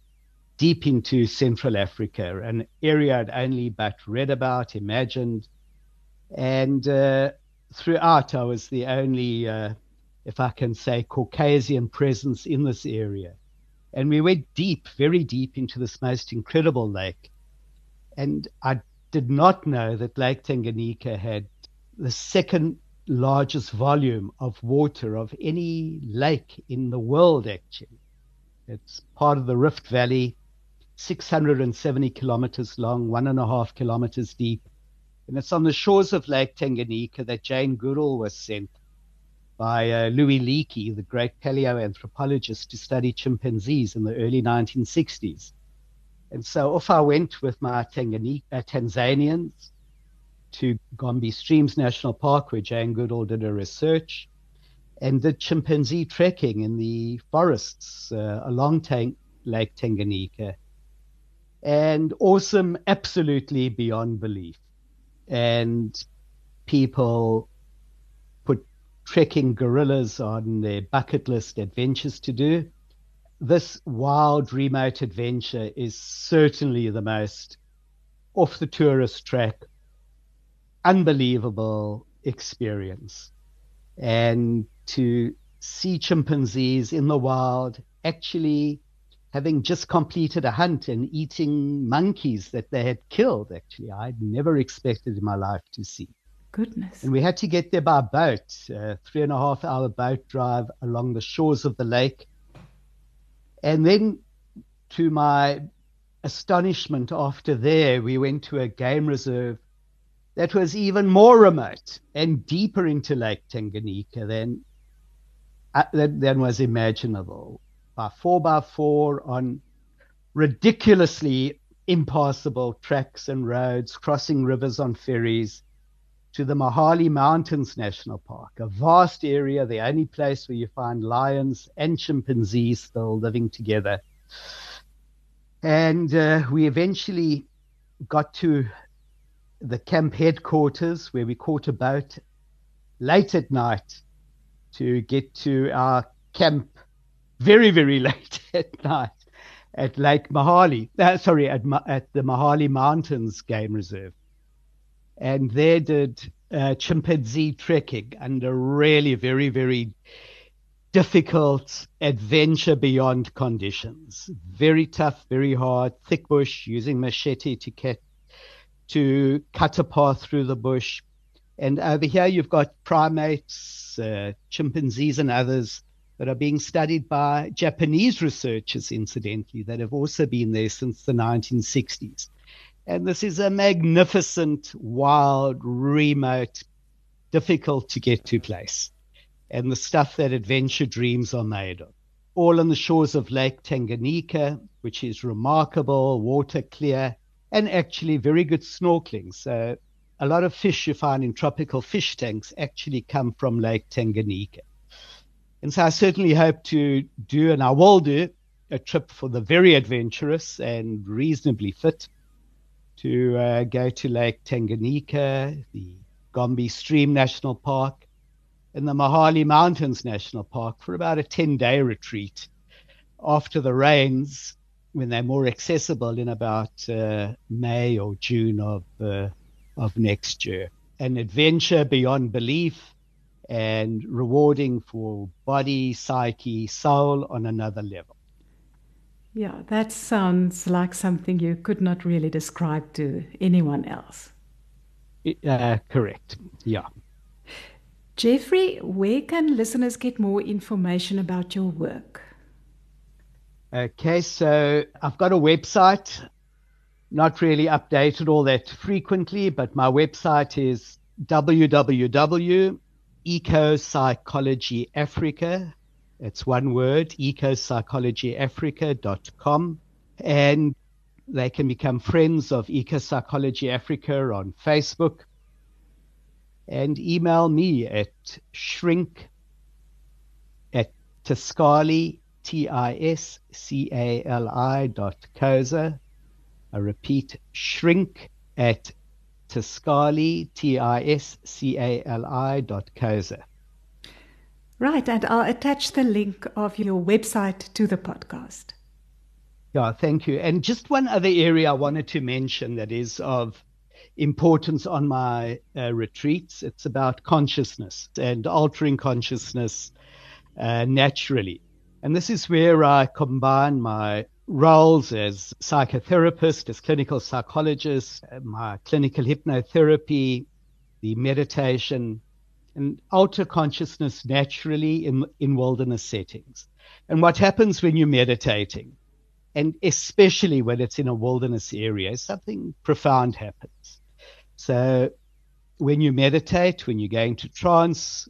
deep into Central Africa, an area I'd only but read about, imagined. And uh, throughout, I was the only, uh, if I can say, Caucasian presence in this area. And we went deep, very deep into this most incredible lake. And I did not know that Lake Tanganyika had the second largest volume of water of any lake in the world, actually. It's part of the Rift Valley, 670 kilometers long, one and a half kilometers deep. And it's on the shores of Lake Tanganyika that Jane Goodall was sent by uh, Louis Leakey, the great paleoanthropologist, to study chimpanzees in the early 1960s. And so off I went with my uh, Tanzanians to Gombe Streams National Park, where Jane Goodall did her research, and did chimpanzee trekking in the forests uh, along Tang- Lake Tanganyika. And awesome, absolutely beyond belief. And people put trekking gorillas on their bucket list adventures to do this wild remote adventure is certainly the most off the tourist track, unbelievable experience. And to see chimpanzees in the wild actually having just completed a hunt and eating monkeys that they had killed, actually, I'd never expected in my life to see. Goodness. And we had to get there by boat, a three and a half hour boat drive along the shores of the lake and then, to my astonishment, after there, we went to a game reserve that was even more remote and deeper into Lake Tanganyika than, uh, than, than was imaginable. By four by four on ridiculously impassable tracks and roads, crossing rivers on ferries to the Mahale Mountains National Park, a vast area, the only place where you find lions and chimpanzees still living together. And uh, we eventually got to the camp headquarters where we caught a boat late at night to get to our camp very, very late at night at Lake Mahale, Uh, sorry, at, at the Mahale Mountains Game Reserve and they did uh, chimpanzee trekking under really very, very difficult adventure beyond conditions. Very tough, very hard, thick bush, using machete to cut, to cut a path through the bush. And over here you've got primates, uh, chimpanzees and others that are being studied by Japanese researchers, incidentally, that have also been there since the 1960s. And this is a magnificent, wild, remote, difficult to get to place. And the stuff that adventure dreams are made of. All on the shores of Lake Tanganyika, which is remarkable, water clear, and actually very good snorkeling. So a lot of fish you find in tropical fish tanks actually come from Lake Tanganyika. And so I certainly hope to do, and I will do, a trip for the very adventurous and reasonably fit to uh, go to Lake Tanganyika, the Gombe Stream National Park, and the Mahale Mountains National Park for about a 10 day retreat after the rains when they're more accessible in about uh, May or June of, uh, of next year. An adventure beyond belief and rewarding for body, psyche, soul on another level. Yeah, that sounds like something you could not really describe to anyone else. Uh, correct. Yeah. Jeffrey, where can listeners get more information about your work? Okay, so I've got a website, not really updated all that frequently, but my website is www.ecopsychologyafrica. It's one word, ecopsychologyafrica.com. And they can become friends of Ecopsychology Africa on Facebook and email me at shrink at Tiscali, T I S C A L I dot Koza. I repeat, shrink at Tiscali, T I S C A L I dot Koza. Right, and I'll attach the link of your website to the podcast. Yeah, thank you. And just one other area I wanted to mention that is of importance on my uh, retreats. It's about consciousness and altering consciousness uh, naturally. And this is where I combine my roles as psychotherapist, as clinical psychologist, uh, my clinical hypnotherapy, the meditation, and alter consciousness naturally in, in wilderness settings. And what happens when you're meditating, and especially when it's in a wilderness area, something profound happens. So when you meditate, when you go into trance,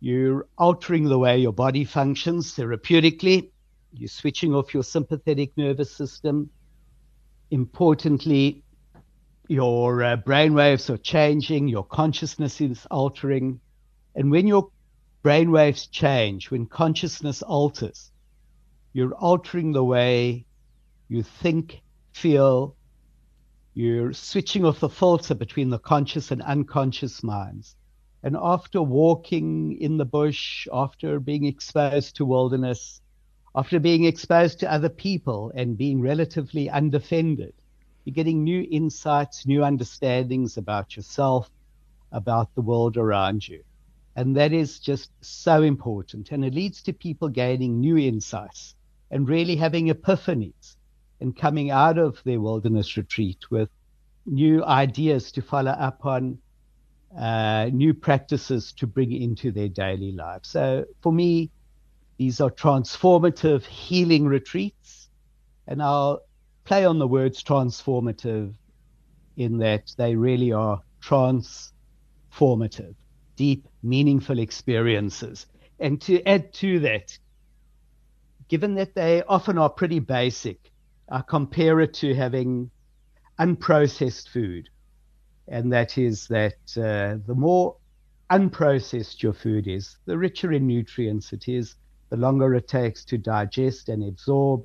you're altering the way your body functions therapeutically. You're switching off your sympathetic nervous system. Importantly, your uh, brain waves are changing, your consciousness is altering. And when your brain waves change, when consciousness alters, you're altering the way you think, feel, you're switching off the filter between the conscious and unconscious minds. And after walking in the bush, after being exposed to wilderness, after being exposed to other people and being relatively undefended, you're getting new insights, new understandings about yourself, about the world around you. And that is just so important. And it leads to people gaining new insights and really having epiphanies and coming out of their wilderness retreat with new ideas to follow up on, uh, new practices to bring into their daily life. So for me, these are transformative healing retreats. And I'll play on the words transformative in that they really are transformative, deep, meaningful experiences. And to add to that, given that they often are pretty basic, I compare it to having unprocessed food. And that is that uh, the more unprocessed your food is, the richer in nutrients it is, the longer it takes to digest and absorb,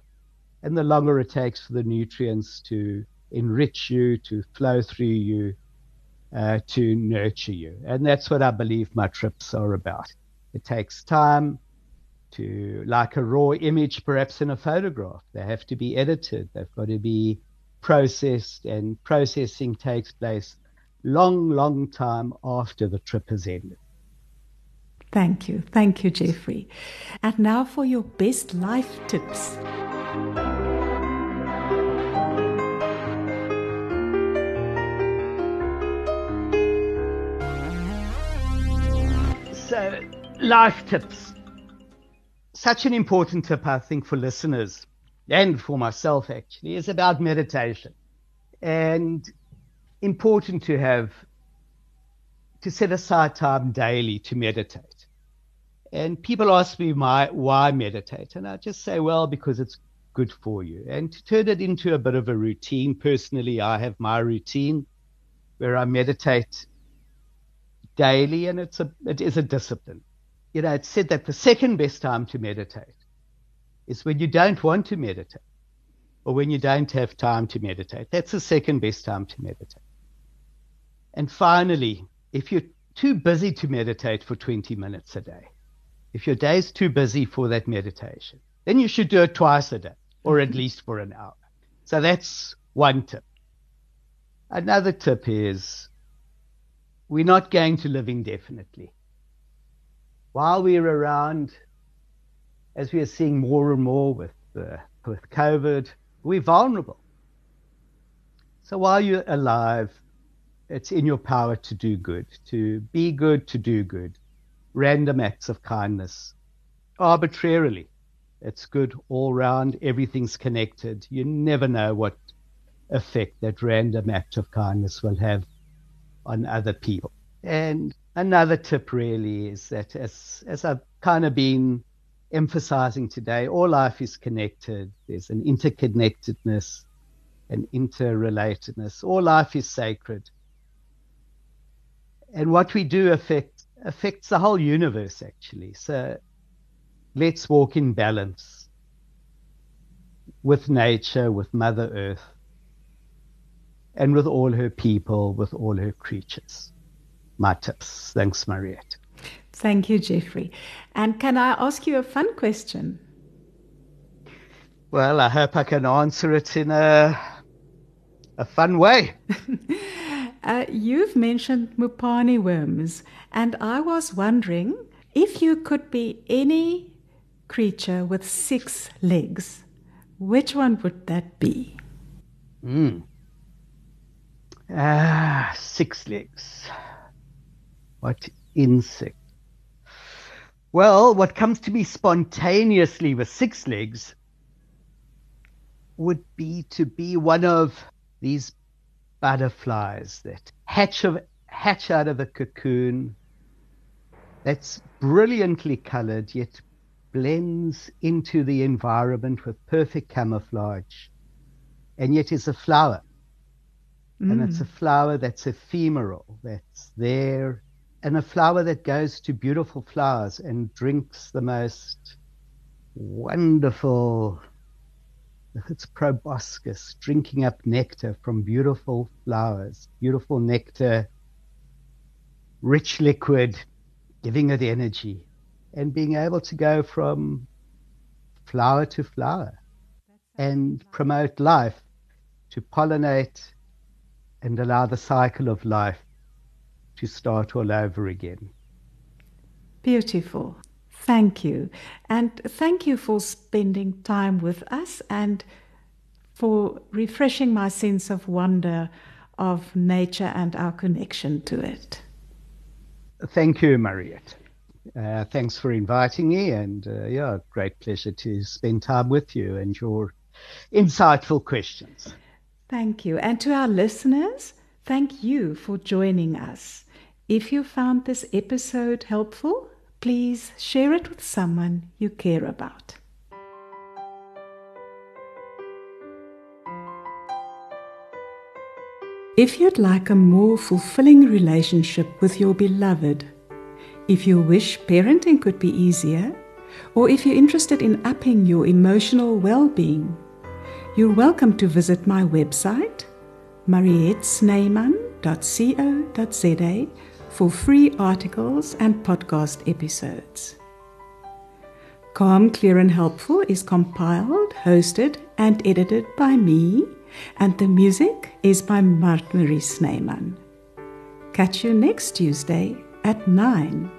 and the longer it takes for the nutrients to enrich you, to flow through you, uh, to nurture you. And that's what I believe my trips are about. It takes time to, like a raw image, perhaps in a photograph. They have to be edited, they've got to be processed, and processing takes place long, long time after the trip has ended. Thank you. Thank you, Jeffrey. And now for your best life tips. So, life tips. Such an important tip, I think, for listeners and for myself actually, is about meditation. And important to have to set aside time daily to meditate. And people ask me my, why meditate, and I just say, well, because it's good for you. And to turn it into a bit of a routine, personally, I have my routine. where I meditate daily, and it's a it is a discipline. You know, it's said that the second best time to meditate is when you don't want to meditate, or when you don't have time to meditate. That's the second best time to meditate. And finally, if you're too busy to meditate for 20 minutes a day, if your day is too busy for that meditation, then you should do it twice a day, or at least for an hour. So that's one tip. Another tip is we're not going to live indefinitely. While we're around, as we are seeing more and more with uh, with COVID, we're vulnerable. So while you're alive, it's in your power to do good, to be good, to do good. Random acts of kindness, arbitrarily. It's good all round. Everything's connected. You never know what effect that random act of kindness will have on other people. And another tip really is that as as I've kind of been emphasizing today, all life is connected. There's an interconnectedness, an interrelatedness. All life is sacred. And what we do affect affects the whole universe actually. So let's walk in balance with nature, with Mother Earth, and with all her people, with all her creatures. My tips. Thanks, Mariette. Thank you, Jeffrey. And can I ask you a fun question? Well, I hope I can answer it in a a fun way. uh, you've mentioned Mopane worms, and I was wondering if you could be any creature with six legs, which one would that be? Hmm. Ah, six legs. What insect? Well, what comes to me spontaneously with six legs would be to be one of these butterflies that hatch, of, hatch out of a cocoon that's brilliantly colored yet blends into the environment with perfect camouflage and yet is a flower. Mm. And it's a mm. flower that's ephemeral, that's there and a flower that goes to beautiful flowers and drinks the most wonderful it's proboscis drinking up nectar from beautiful flowers beautiful nectar rich liquid giving it energy and being able to go from flower to flower and promote life to pollinate and allow the cycle of life to start all over again. Beautiful. Thank you. And thank you for spending time with us and for refreshing my sense of wonder of nature and our connection to it. Thank you, Mariette. Uh, thanks for inviting me, and uh, yeah, great pleasure to spend time with you and your insightful questions. Thank you. And to our listeners, thank you for joining us. If you found this episode helpful, please share it with someone you care about. If you'd like a more fulfilling relationship with your beloved, if you wish parenting could be easier, or if you're interested in upping your emotional well being, you're welcome to visit my website, mariettesnyman.co.za for free articles and podcast episodes. Calm, Clear and Helpful is compiled, hosted, and edited by me, and the music is by Mart Marie Snyman. Catch you next Tuesday at 9.